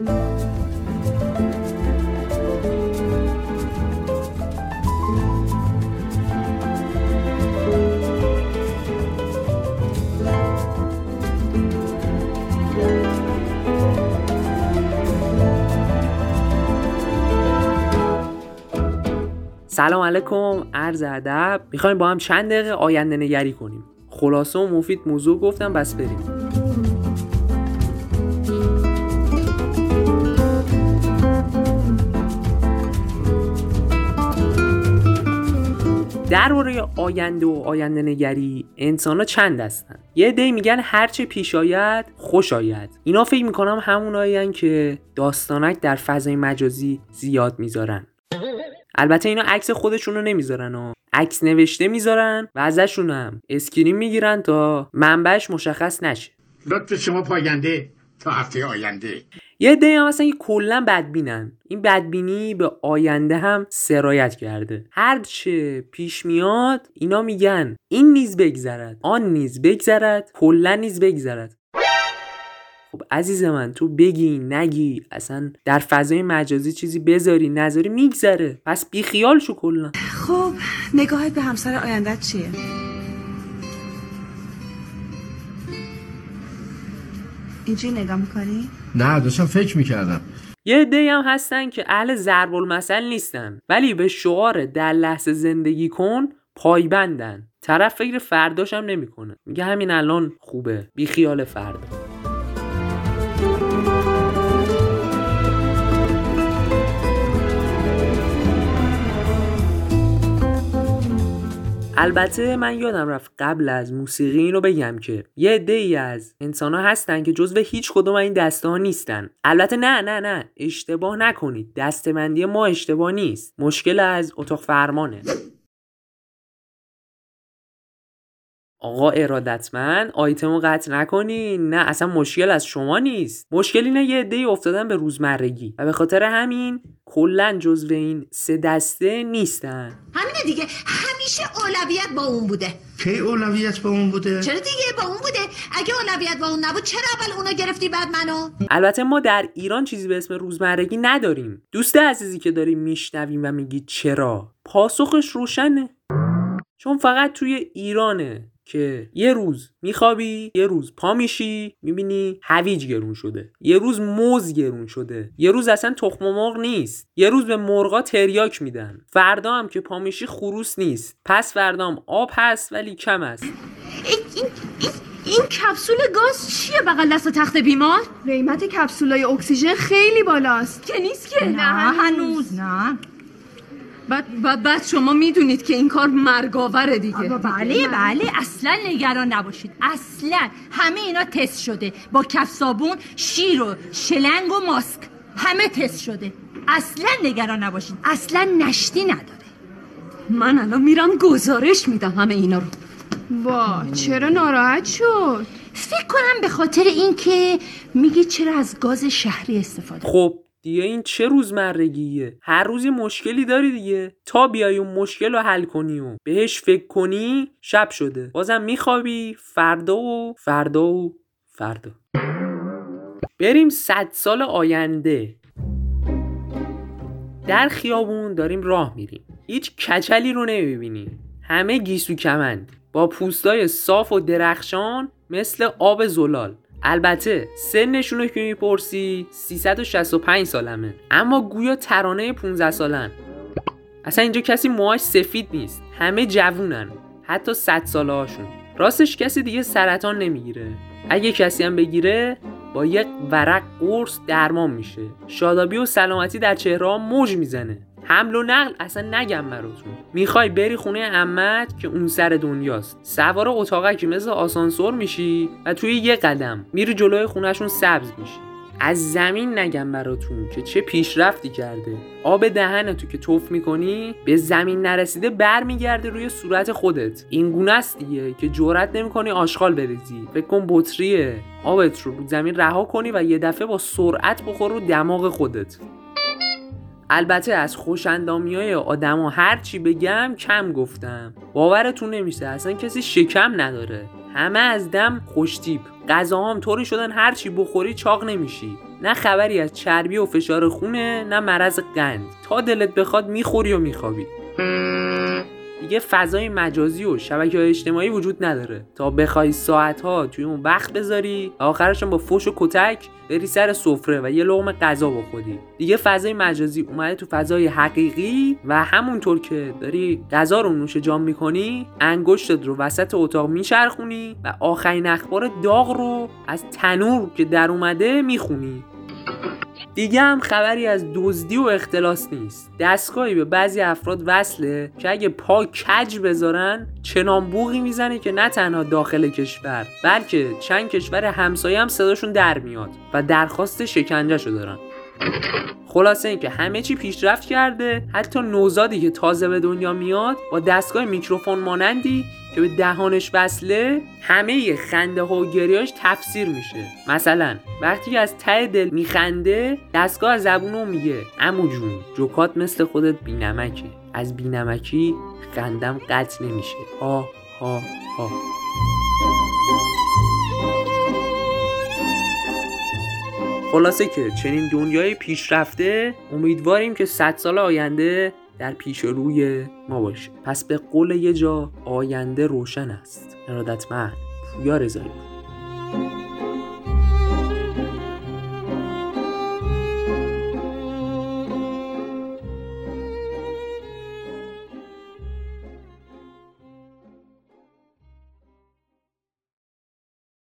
سلام علیکم عرض ادب. می‌خوایم با هم چند دقیقه آینده نگری کنیم. خلاصه و مفید موضوع گفتم بس بریم. درباره آینده و آینده نگری انسان ها چند دسته‌ان؟ یه عده میگن هرچه پیش آید خوش آید. اینا فکر می‌کنم همونا که داستانک در فضای مجازی زیاد می‌ذارن. البته اینا عکس خودشون رو نمی‌ذارن و عکس نوشته می‌ذارن و ازشون هم screen می‌گیرن تا منبعش مشخص نشه. لطف شما پاینده تا هفته آینده. یه عده هم مثلا کلا بدبینن. این بدبینی به آینده هم سرایت کرده. هرچه پیش میاد اینا میگن این نیز بگذرد آن نیز بگذرد کلا نیز بگذرد. خب عزیز من تو بگی نگی اصلا در فضای مجازی چیزی بذاری نذاری میگذره. پس بیخیال شو کلا. خب نگاهت به همسر آیندت چیه؟ اینجوری نگاه می‌کنی؟ نه داشتم فکر می‌کردم. یه دی هم هستن که اهل ضرب المثل نیستن ولی به شعار در لحظه زندگی کن پایبندن. طرف فکر فرداش هم نمی‌کنه. میگه همین الان خوبه. بیخیال فردا. البته من یادم رفت قبل از موسیقی اینو بگم که یه عده ای از انسان ها هستن که جزو هیچ کدوم این دسته ها نیستن. البته نه نه نه. اشتباه نکنید. دستمندی ما اشتباه نیست. مشکل از اتاق فرمانه. آقا ارادتمند آیتمو قطع نکنی. نه اصلا مشکل از شما نیست. مشکل اینه یه عده افتادن به روزمرگی. و به خاطر همین کلا جزو این سه دسته نیستن. همینه دیگه. همیشه اولویت با اون بوده. کی اولویت با اون بوده؟ چرا دیگه با اون بوده؟ اگه اولویت با اون نبود چرا اول اونو گرفتی بعد منو؟ البته ما در ایران چیزی به اسم روزمرگی نداریم. دوست عزیزی که داریم میشنویم و میگی چرا؟ پاسخش روشنه. چون فقط توی ایرانه. که یه روز میخوابی یه روز پا میشی می‌بینی هویج گرون شده. یه روز موز گرون شده. یه روز اصلا تخم مرغ نیست. یه روز به مرغا تریاک میدن. فردا هم که پا میشی خروس نیست. پس فردا هم آب هست ولی کم است. این, این, این, این کپسول گاز چیه بغل دست تخت بیمار؟ قیمت کپسولای اکسیژن خیلی بالاست. که نیست که؟ نه هنوز نه. بعد, بعد, شما می‌دونید که این کار مرگاوره دیگه. بله بله. اصلا نگران نباشید. اصلا. همه اینا تست شده. با کف صابون شیر و شلنگ و ماسک. همه تست شده. اصلا نگران نباشید. اصلا نشتی نداره. من الان میرم گزارش میدم همه اینا رو. با چرا ناراحت شد؟ فکر کنم به خاطر اینکه میگه چرا از گاز شهری استفاده خب دیگه این چه روزمرگیه؟ هر روزی مشکلی داری دیگه. تا بیای اون مشکل رو حل کنی و بهش فکر کنی شب شده. بازم میخوابی فردا و فردا و فردا. بریم صد سال آینده. در خیابون داریم راه میریم. هیچ کچلی رو نمی‌بینیم همه گیسو کمند. با پوستای صاف و درخشان مثل آب زلال. البته سنشون رو که می‌پرسی 365 سالمه. اما گویا ترانه 15 سالن. اصلا اینجا کسی موهاش سفید نیست. همه جوونن. حتی 100 ساله هاشون. راستش کسی دیگه سرطان نمی‌گیره. اگه کسی هم بگیره با یک ورق قرص درمان میشه. شادابی و سلامتی در چهره موج می‌زنه. حمل و نقل اصلا نگم براتون. می‌خوای بری خونه عمت که اون سر دنیاست. سوار اتاقکی مثل آسانسور میشی و توی یه قدم میری جلوی خونهشون سبز میشی. از زمین نگم براتون که چه پیشرفتی کرده. آب دهن تو که توف می‌کنی به زمین نرسیده برمیگرده روی صورت خودت. این گونه است دیگه که جرأت نمی‌کنی آشغال بریزی. فکر کن بطریه. آبت رو رو زمین رها کنی و یه دفعه با سرعت بخور رو دماغ خودت. البته از خوشندامی های آدم هر چی بگم کم گفتم. باورتون نمیشه اصلا کسی شکم نداره. همه از دم خوشتیپ. غذاهام طوری شدن هر چی بخوری چاق نمیشی. نه خبری از چربی و فشار خونه نه مرض قند. تا دلت بخواد می‌خوری و میخوابی. دیگه فضای مجازی و شبکه های اجتماعی وجود نداره. تا بخوای ساعت ها توی اون وقت بذاری و آخرش با فوش و کتک بری سر سفره و یه لغم غذا بخوری. دیگه فضای مجازی اومده تو فضای حقیقی و همونطور که داری غذا رو نوش جام می‌کنی انگشتت رو وسط اتاق میچرخونی و آخرین اخبار داغ رو از تنور که در اومده می‌خونی. دیگه هم خبری از دزدی و اختلاس نیست. دستگاهی به بعضی افراد وصله که اگه پا کج بذارن چنان بوغی می‌زنه که نه تنها داخل کشور بلکه چند کشور همسایه هم صداشون در میاد و درخواست شکنجهشو دارن. خلاصه اینکه همه چی پیشرفت کرده حتی نوزادی که تازه به دنیا میاد با دستگاه میکروفون مانندی که به دهانش وصله همه خنده ها و گریاش تفسیر میشه. مثلا وقتی از ته دل میخنده دستگاه از زبونو میگه امو جون جوکات مثل خودت بینمکه. از بینمکی خندم قطع نمیشه. ها ها ها خلاصه که چنین دنیای پیشرفته امیدواریم که 100 سال آینده در پیش روی ما باشه. پس به قول یه جا آینده روشن است. ارادتمند. پویا رضایی.